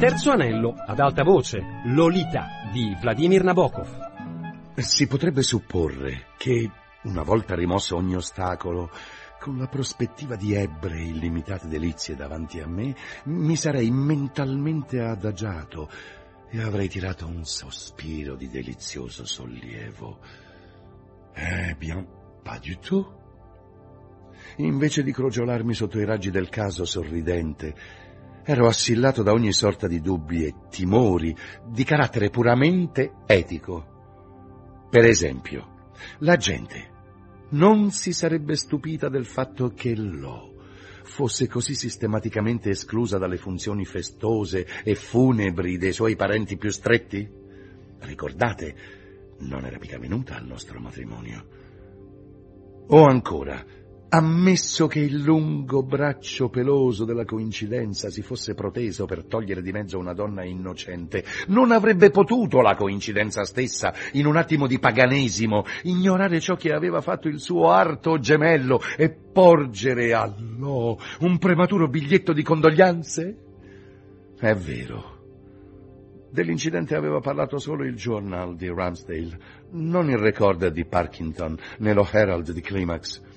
Terzo anello, ad alta voce, Lolita di Vladimir Nabokov. Si potrebbe supporre che, una volta rimosso ogni ostacolo, con la prospettiva di ebbre illimitate delizie davanti a me, mi sarei mentalmente adagiato e avrei tirato un sospiro di delizioso sollievo. Eh bien, pas du tout. Invece di crogiolarmi sotto i raggi del caso sorridente, ero assillato da ogni sorta di dubbi e timori di carattere puramente etico. Per esempio, la gente non si sarebbe stupita del fatto che Lo fosse così sistematicamente esclusa dalle funzioni festose e funebri dei suoi parenti più stretti? Ricordate, non era mica venuta al nostro matrimonio. O ancora, Ammesso che il lungo braccio peloso della coincidenza si fosse proteso per togliere di mezzo una donna innocente, non avrebbe potuto la coincidenza stessa, in un attimo di paganesimo, ignorare ciò che aveva fatto il suo arto gemello e porgere a no un prematuro biglietto di condoglianze? È vero. Dell'incidente aveva parlato solo il Journal di Ramsdale, non il Recorder di Parkington, né lo Herald di Climax.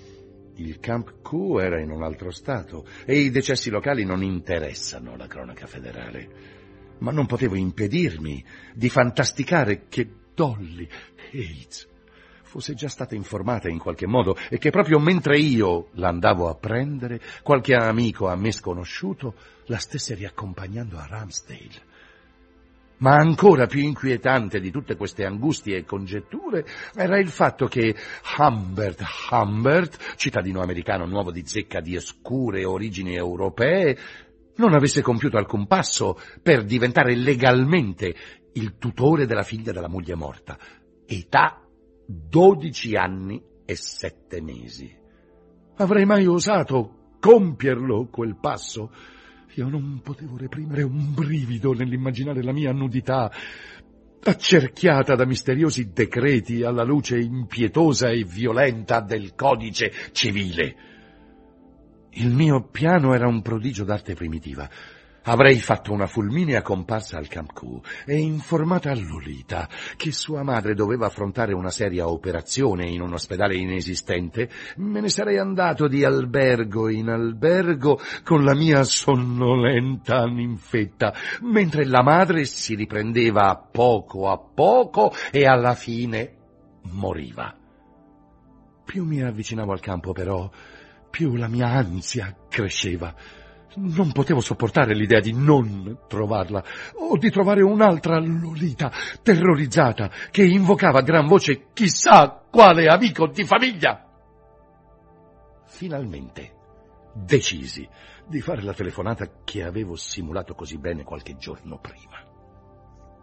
Il Camp Q era in un altro stato e i decessi locali non interessano la cronaca federale. Ma non potevo impedirmi di fantasticare che Dolly Hates fosse già stata informata in qualche modo e che proprio mentre io l'andavo a prendere, qualche amico a me sconosciuto la stesse riaccompagnando a Ramsdale. Ma ancora più inquietante di tutte queste angustie e congetture era il fatto che Humbert Humbert, cittadino americano nuovo di zecca di oscure origini europee, non avesse compiuto alcun passo per diventare legalmente il tutore della figlia della moglie morta, età dodici anni e sette mesi. Avrei mai osato compierlo quel passo? Io non potevo reprimere un brivido nell'immaginare la mia nudità, accerchiata da misteriosi decreti alla luce impietosa e violenta del codice civile. Il mio piano era un prodigio d'arte primitiva, Avrei fatto una fulminea comparsa al Camp Q e informata a Lolita che sua madre doveva affrontare una seria operazione in un ospedale inesistente, me ne sarei andato di albergo in albergo con la mia sonnolenta ninfetta, mentre la madre si riprendeva a poco a poco e alla fine moriva. Più mi avvicinavo al campo però, più la mia ansia cresceva. Non potevo sopportare l'idea di non trovarla, o di trovare un'altra Lolita, terrorizzata, che invocava a gran voce chissà quale amico di famiglia. Finalmente decisi di fare la telefonata che avevo simulato così bene qualche giorno prima.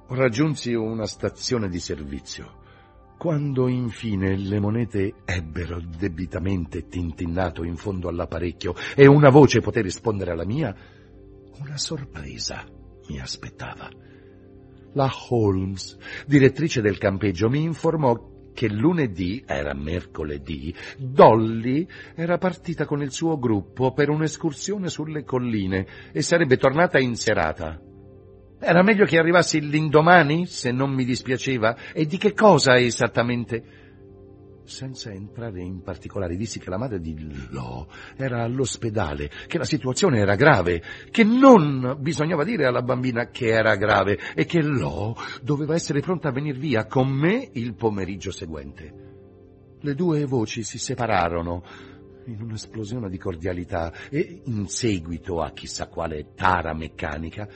Raggiunsi una stazione di servizio quando infine le monete ebbero debitamente tintinnato in fondo all'apparecchio e una voce poté rispondere alla mia, una sorpresa mi aspettava. La Holmes, direttrice del campeggio, mi informò che lunedì, era mercoledì, Dolly era partita con il suo gruppo per un'escursione sulle colline e sarebbe tornata in serata. Era meglio che arrivassi l'indomani, se non mi dispiaceva, e di che cosa esattamente? Senza entrare in particolari, dissi che la madre di Lo era all'ospedale, che la situazione era grave, che non bisognava dire alla bambina che era grave e che Lo doveva essere pronta a venir via con me il pomeriggio seguente. Le due voci si separarono in un'esplosione di cordialità e, in seguito a chissà quale tara meccanica,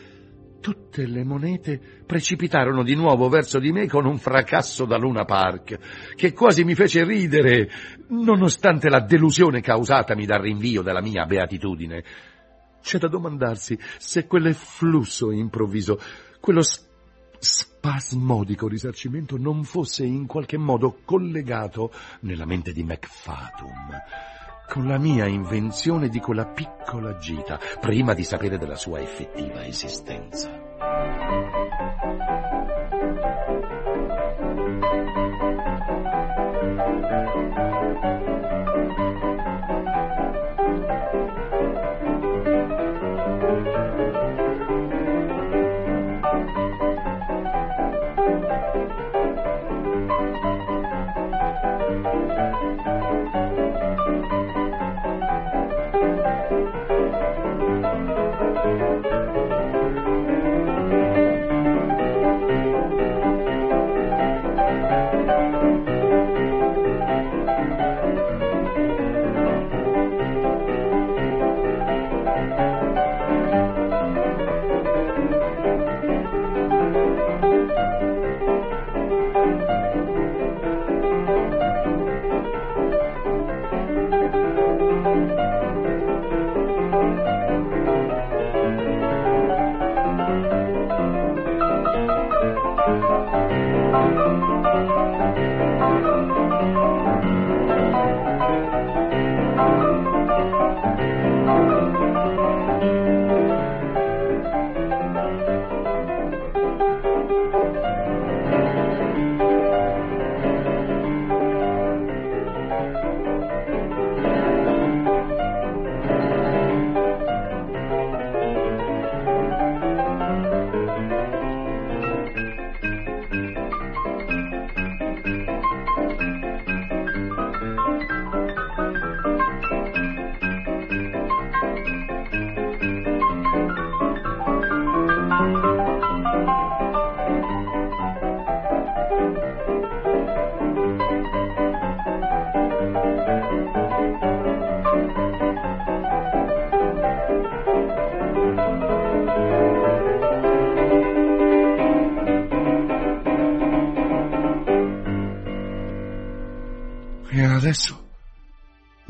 Tutte le monete precipitarono di nuovo verso di me con un fracasso da Luna Park, che quasi mi fece ridere, nonostante la delusione causatami dal rinvio della mia beatitudine. C'è da domandarsi se quell'efflusso improvviso, quello spasmodico risarcimento non fosse in qualche modo collegato nella mente di McFatum con la mia invenzione di quella piccola gita, prima di sapere della sua effettiva esistenza.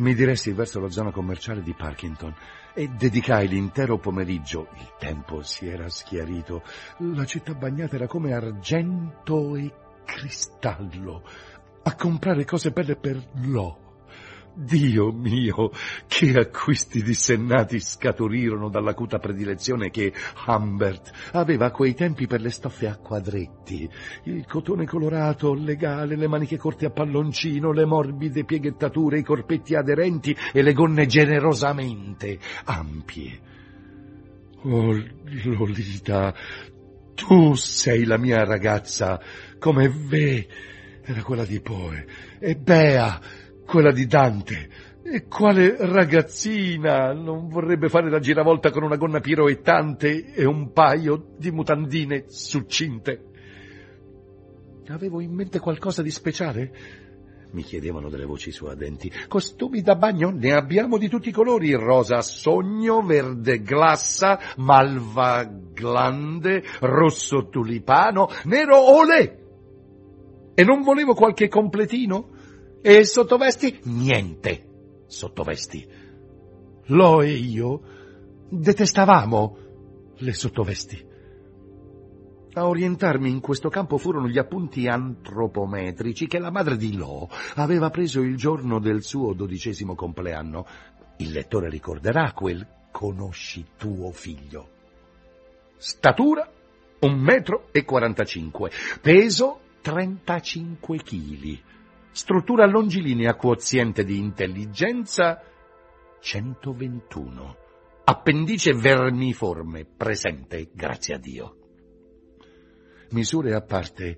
Mi diressi verso la zona commerciale di Parkington e dedicai l'intero pomeriggio, il tempo si era schiarito, la città bagnata era come argento e cristallo, a comprare cose belle per Lo. Dio mio, che acquisti dissennati scaturirono dall'acuta predilezione che Humbert aveva a quei tempi per le stoffe a quadretti. Il cotone colorato, legale, le maniche corte a palloncino, le morbide pieghettature, i corpetti aderenti e le gonne generosamente ampie. Oh, Lolita, tu sei la mia ragazza, come Ve era quella di Poe, e Bea quella di Dante. E quale ragazzina non vorrebbe fare la giravolta con una gonna piroettante e un paio di mutandine succinte? Avevo in mente qualcosa di speciale? Mi chiedevano delle voci suadenti. Costumi da bagno? Ne abbiamo di tutti i colori. Rosa sogno, verde glassa, malva glande, rosso tulipano, nero olè. E non volevo qualche completino? E sottovesti? Niente sottovesti. Lo e io detestavamo le sottovesti. A orientarmi in questo campo furono gli appunti antropometrici che la madre di Lo aveva preso il giorno del suo dodicesimo compleanno. Il lettore ricorderà quel conosci tuo figlio. Statura un metro e quarantacinque, peso 35 chili struttura longilinea quoziente di intelligenza 121, appendice vermiforme presente, grazie a Dio. Misure a parte,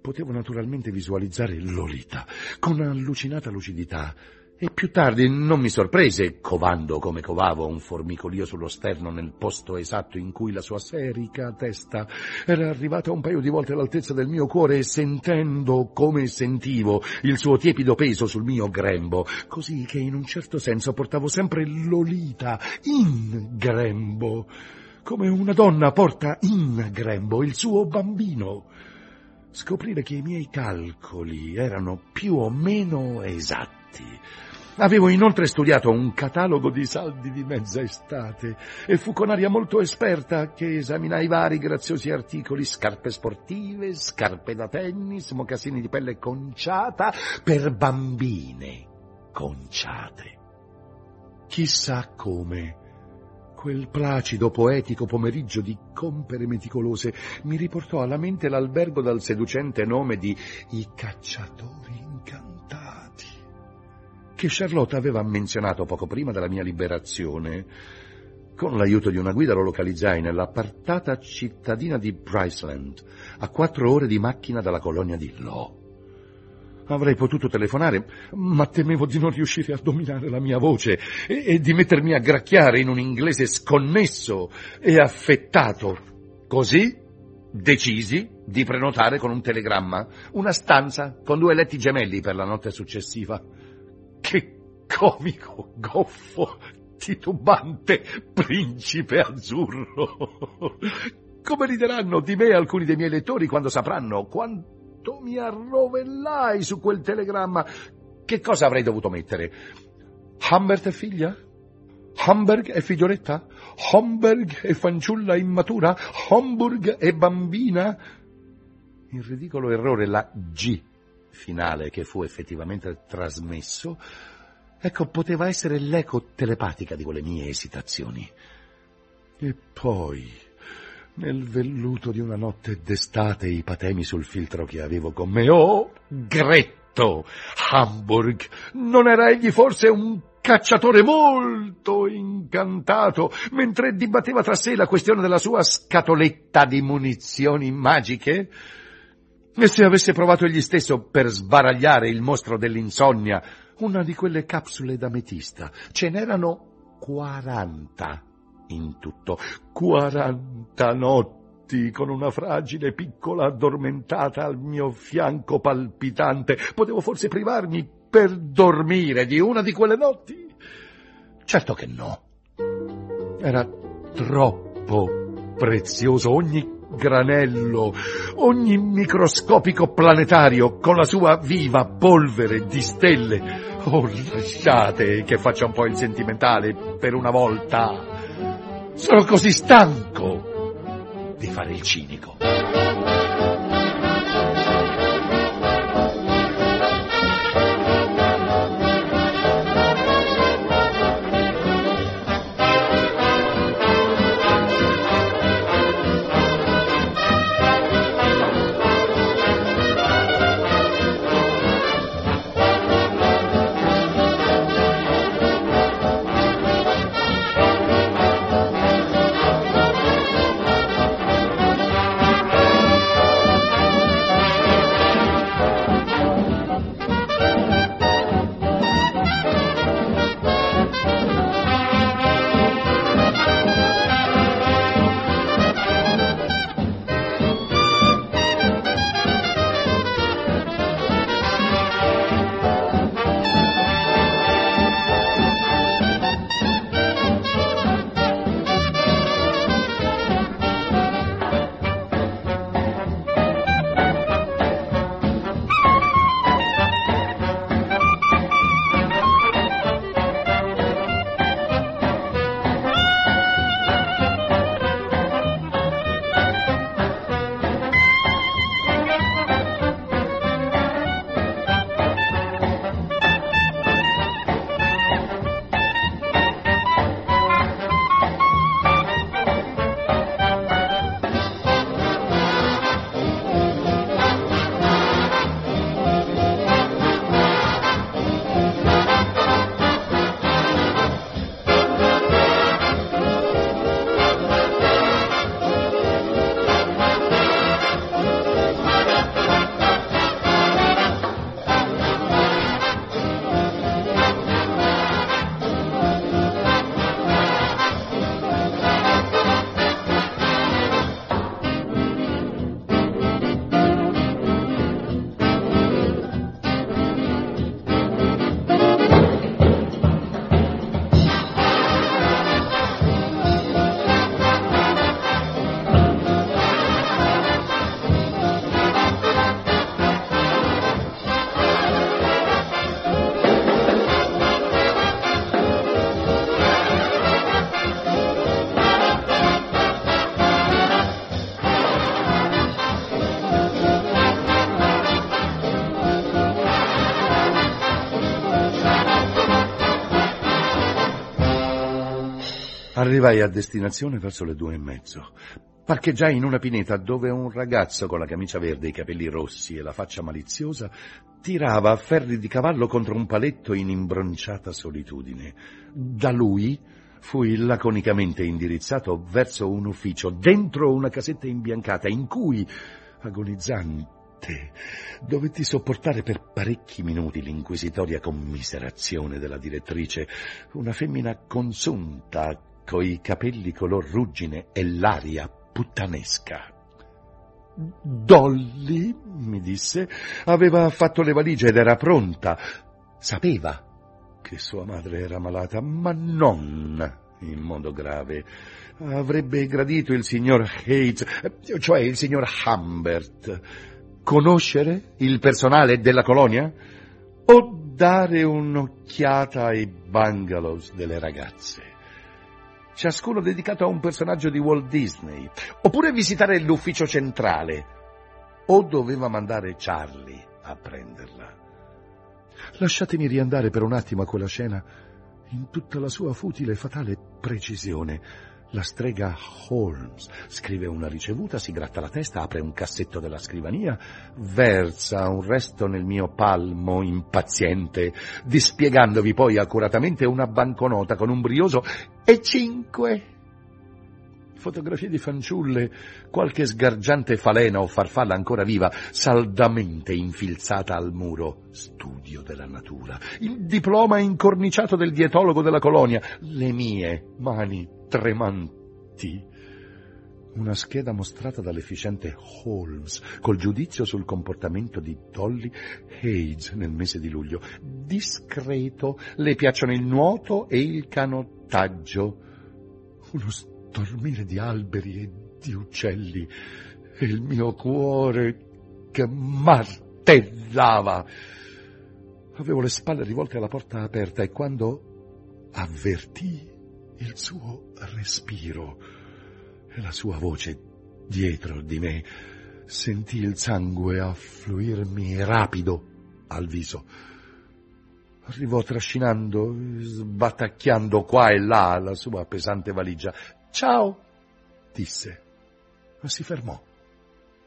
potevo naturalmente visualizzare Lolita con allucinata lucidità e più tardi non mi sorprese, covando come covavo un formicolio sullo sterno nel posto esatto in cui la sua serica testa era arrivata un paio di volte all'altezza del mio cuore e sentendo come sentivo il suo tiepido peso sul mio grembo, così che in un certo senso portavo sempre Lolita in grembo, come una donna porta in grembo il suo bambino. Scoprire che i miei calcoli erano più o meno esatti Avevo inoltre studiato un catalogo di saldi di mezza estate e fu con aria molto esperta che esaminai vari graziosi articoli, scarpe sportive, scarpe da tennis, mocassini di pelle conciata per bambine conciate. Chissà come quel placido poetico pomeriggio di compere meticolose mi riportò alla mente l'albergo dal seducente nome di I cacciatori che Charlotte aveva menzionato poco prima della mia liberazione. Con l'aiuto di una guida lo localizzai nell'appartata cittadina di Bryceland, a quattro ore di macchina dalla colonia di Law. Avrei potuto telefonare, ma temevo di non riuscire a dominare la mia voce e, e di mettermi a gracchiare in un inglese sconnesso e affettato. Così decisi di prenotare con un telegramma una stanza con due letti gemelli per la notte successiva. Che comico, goffo, titubante principe azzurro. Come rideranno di me alcuni dei miei lettori quando sapranno quanto mi arrovellai su quel telegramma. Che cosa avrei dovuto mettere? Humbert è figlia? Hamburg è figlioletta? Homberg è fanciulla immatura? Homburg è bambina? Il ridicolo errore, la G finale che fu effettivamente trasmesso, ecco, poteva essere l'eco telepatica di quelle mie esitazioni. E poi, nel velluto di una notte d'estate, i patemi sul filtro che avevo con me, oh, Gretto, Hamburg, non era egli forse un cacciatore molto incantato, mentre dibatteva tra sé la questione della sua scatoletta di munizioni magiche? E se avesse provato egli stesso per sbaragliare il mostro dell'insonnia una di quelle capsule d'ametista, ce n'erano quaranta in tutto, quaranta notti con una fragile piccola addormentata al mio fianco palpitante. Potevo forse privarmi per dormire di una di quelle notti? Certo che no. Era troppo prezioso ogni granello, ogni microscopico planetario con la sua viva polvere di stelle. Oh, lasciate che faccia un po' il sentimentale per una volta. Sono così stanco di fare il cinico. Arrivai a destinazione verso le due e mezzo. Parcheggiai in una pineta dove un ragazzo con la camicia verde, i capelli rossi e la faccia maliziosa tirava a ferri di cavallo contro un paletto in imbronciata solitudine. Da lui fui laconicamente indirizzato verso un ufficio dentro una casetta imbiancata in cui, agonizzante, dovetti sopportare per parecchi minuti l'inquisitoria commiserazione della direttrice, una femmina consunta, coi capelli color ruggine e l'aria puttanesca. Dolly, mi disse, aveva fatto le valigie ed era pronta. Sapeva che sua madre era malata, ma non in modo grave. Avrebbe gradito il signor Hayes, cioè il signor Humbert, conoscere il personale della colonia o dare un'occhiata ai bungalows delle ragazze ciascuno dedicato a un personaggio di Walt Disney, oppure visitare l'ufficio centrale, o doveva mandare Charlie a prenderla. Lasciatemi riandare per un attimo a quella scena in tutta la sua futile e fatale precisione la strega Holmes. Scrive una ricevuta, si gratta la testa, apre un cassetto della scrivania, versa un resto nel mio palmo impaziente, dispiegandovi poi accuratamente una banconota con un brioso e cinque fotografie di fanciulle, qualche sgargiante falena o farfalla ancora viva, saldamente infilzata al muro. Studio della natura, il diploma incorniciato del dietologo della colonia, le mie mani tremanti. Una scheda mostrata dall'efficiente Holmes col giudizio sul comportamento di Dolly Hayes nel mese di luglio. Discreto, le piacciono il nuoto e il canottaggio. Uno dormire di alberi e di uccelli e il mio cuore che martellava. Avevo le spalle rivolte alla porta aperta e quando avvertii il suo respiro e la sua voce dietro di me, sentii il sangue affluirmi rapido al viso. Arrivò trascinando, sbatacchiando qua e là la sua pesante valigia. Ciao, disse, ma si fermò,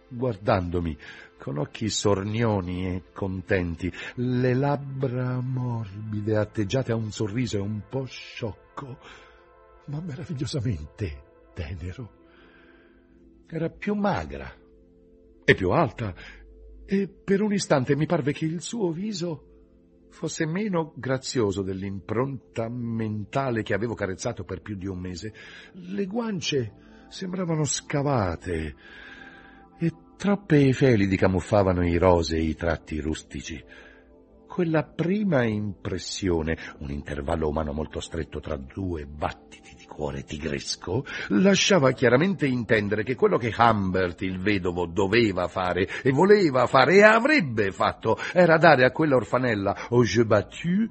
guardandomi con occhi sornioni e contenti, le labbra morbide atteggiate a un sorriso un po' sciocco, ma meravigliosamente tenero. Era più magra e più alta, e per un istante mi parve che il suo viso fosse meno grazioso dell'impronta mentale che avevo carezzato per più di un mese. Le guance sembravano scavate e troppe felidi camuffavano i rosei tratti rustici. Quella prima impressione, un intervallo umano molto stretto tra due battiti di cuore tigresco, lasciava chiaramente intendere che quello che Humbert, il vedovo, doveva fare e voleva fare e avrebbe fatto era dare a quella orfanella, au jeu battu,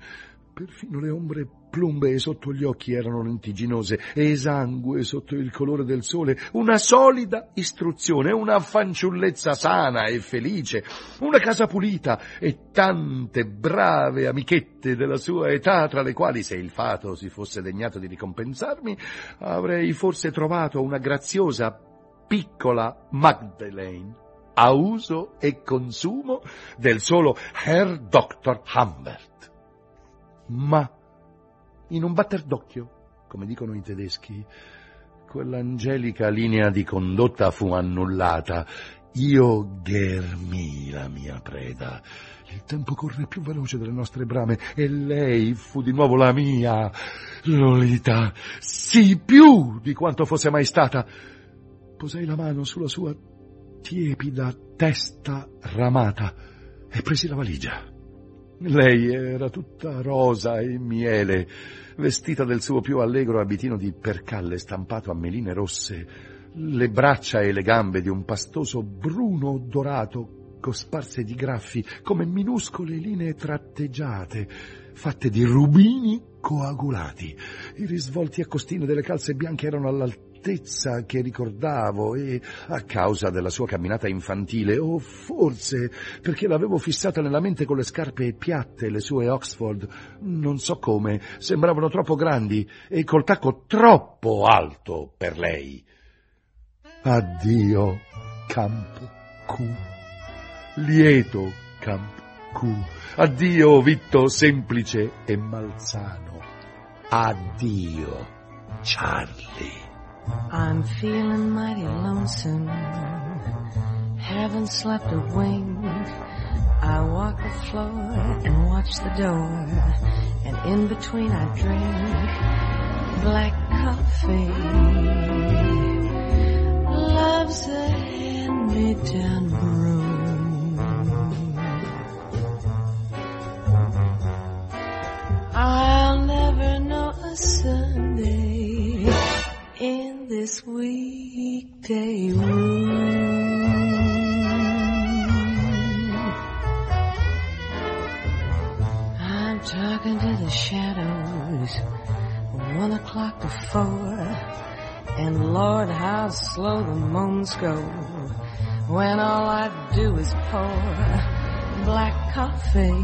perfino le ombre plumbee sotto gli occhi erano lentiginose, esangue sotto il colore del sole, una solida istruzione, una fanciullezza sana e felice, una casa pulita e tante brave amichette della sua età, tra le quali, se il fato si fosse degnato di ricompensarmi, avrei forse trovato una graziosa piccola Magdalene a uso e consumo del solo Herr Dr. Humbert. Ma in un batter d'occhio, come dicono i tedeschi, quell'angelica linea di condotta fu annullata. Io ghermii la mia preda. Il tempo corre più veloce delle nostre brame e lei fu di nuovo la mia Lolita, sì più di quanto fosse mai stata. Posai la mano sulla sua tiepida testa ramata e presi la valigia. Lei era tutta rosa e miele, vestita del suo più allegro abitino di percalle stampato a meline rosse, le braccia e le gambe di un pastoso bruno dorato cosparse di graffi come minuscole linee tratteggiate, fatte di rubini coagulati. I risvolti a costine delle calze bianche erano all'altezza altezza che ricordavo e a causa della sua camminata infantile o forse perché l'avevo fissata nella mente con le scarpe piatte, le sue Oxford, non so come, sembravano troppo grandi e col tacco troppo alto per lei. Addio, Camp Q. Lieto Camp Q. Addio, Vitto semplice e malsano. Addio, Charlie. I'm feeling mighty lonesome. Haven't slept a wink. I walk the floor and watch the door. And in between I drink black coffee. Love's a hand-me-down broom. I'll never know a Sunday this weekday room. I'm talking to the shadows, one o'clock to four, and Lord, how slow the moments go when all I do is pour black coffee.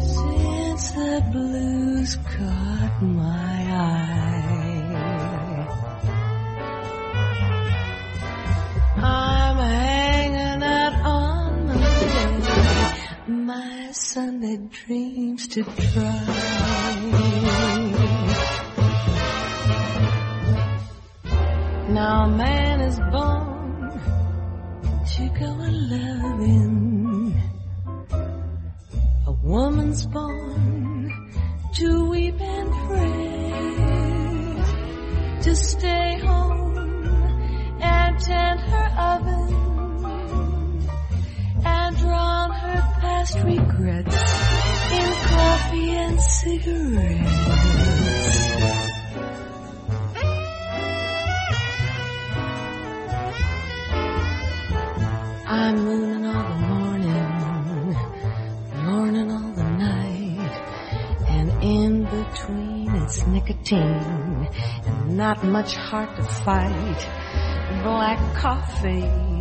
Since the blues caught my eye, Sunday dreams to try. Now a man is born to go a loving. A woman's born to weep and pray, to stay home and tend her oven, and drown her past regrets regrets in coffee and cigarettes. I'm mooning all the morning, yawning all the night, and in between it's nicotine and not much heart to fight. Black coffee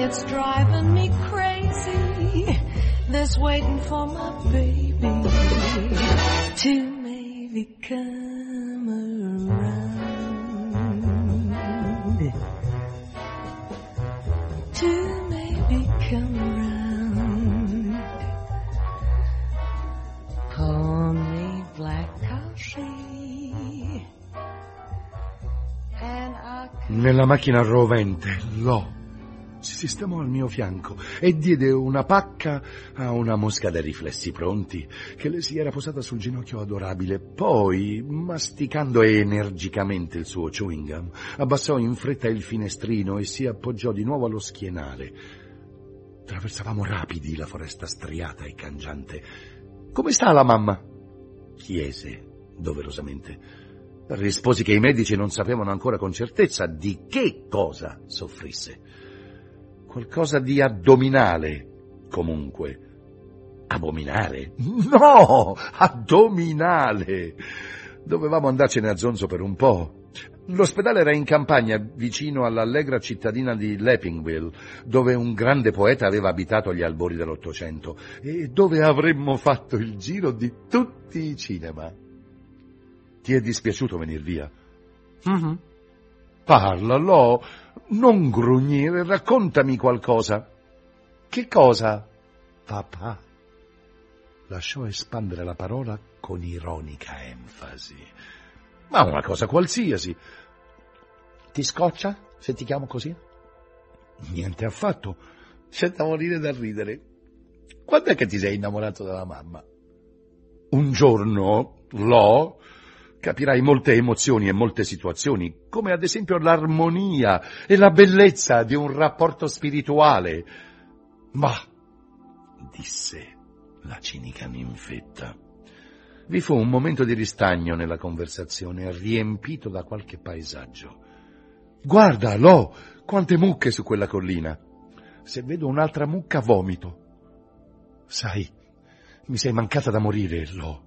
It's driving me crazy. This waiting for my baby to maybe come around. To maybe come around. Pour me black coffee. Nella macchina rovente, Lo si sistemò al mio fianco e diede una pacca a una mosca dai riflessi pronti che le si era posata sul ginocchio adorabile. Poi, masticando energicamente il suo chewing gum, abbassò in fretta il finestrino e si appoggiò di nuovo allo schienale. Traversavamo rapidi la foresta striata e cangiante. Come sta la mamma? chiese doverosamente. Risposi che i medici non sapevano ancora con certezza di che cosa soffrisse. Qualcosa di addominale, comunque. Abominale? No, addominale. Dovevamo andarcene a zonzo per un po'. L'ospedale era in campagna, vicino all'allegra cittadina di Leppingville, dove un grande poeta aveva abitato agli albori dell'Ottocento e dove avremmo fatto il giro di tutti i cinema. Ti è dispiaciuto venir via? Mhm. Parla, Lo, non grugnire, raccontami qualcosa. Che cosa, papà? Lasciò espandere la parola con ironica enfasi. Ma una cosa qualsiasi. Ti scoccia se ti chiamo così? Niente affatto. C'è da morire da ridere. Quando è che ti sei innamorato della mamma? Un giorno, Lo, capirai molte emozioni e molte situazioni, come ad esempio l'armonia e la bellezza di un rapporto spirituale. Ma, disse la cinica ninfetta, vi fu un momento di ristagno nella conversazione, riempito da qualche paesaggio. Guarda, Lo, quante mucche su quella collina. Se vedo un'altra mucca vomito. Sai, mi sei mancata da morire, Lo.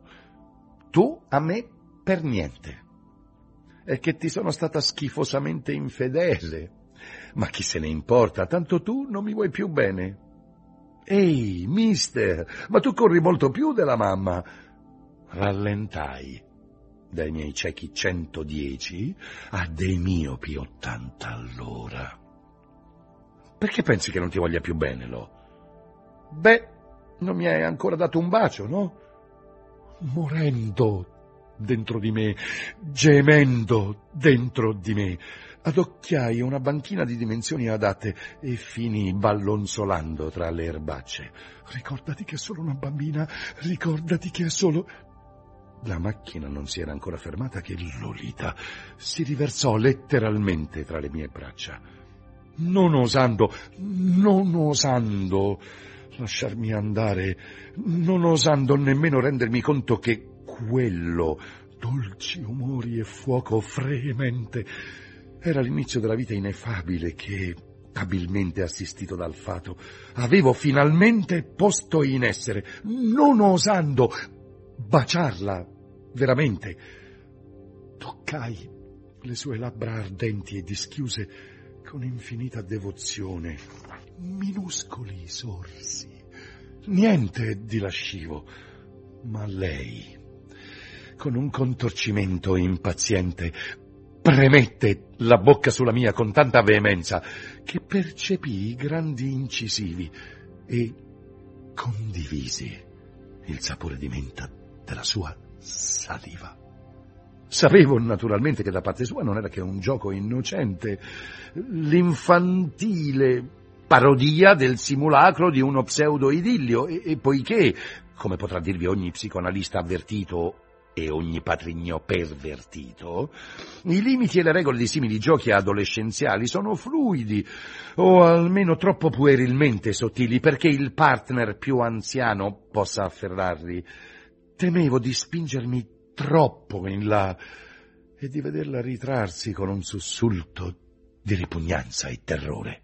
Tu a me per niente. È che ti sono stata schifosamente infedele. Ma chi se ne importa, tanto tu non mi vuoi più bene. Ehi, mister, ma tu corri molto più della mamma. Rallentai dai miei ciechi 110 a dei miopi 80 all'ora. Perché pensi che non ti voglia più bene, Lo? Beh, non mi hai ancora dato un bacio, no? Morendo dentro di me, gemendo dentro di me, adocchiai una banchina di dimensioni adatte e finì ballonzolando tra le erbacce. Ricordati che è solo una bambina, ricordati che è solo... La macchina non si era ancora fermata che Lolita si riversò letteralmente tra le mie braccia. Non osando, non osando lasciarmi andare, non osando nemmeno rendermi conto che quello, dolci umori e fuoco fremente, era l'inizio della vita ineffabile che, abilmente assistito dal fato, avevo finalmente posto in essere, non osando baciarla veramente. Toccai le sue labbra ardenti e dischiuse con infinita devozione, minuscoli sorsi, niente di lascivo, ma lei, con un contorcimento impaziente, premette la bocca sulla mia con tanta veemenza che percepii i grandi incisivi e condivisi il sapore di menta della sua saliva. Sapevo naturalmente che da parte sua non era che un gioco innocente, l'infantile parodia del simulacro di uno pseudo-idillio e, e poiché, come potrà dirvi ogni psicoanalista avvertito e ogni patrigno pervertito, i limiti e le regole di simili giochi adolescenziali sono fluidi, o almeno troppo puerilmente sottili, perché il partner più anziano possa afferrarli. Temevo di spingermi troppo in là e di vederla ritrarsi con un sussulto di ripugnanza e terrore.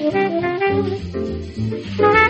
Thank you.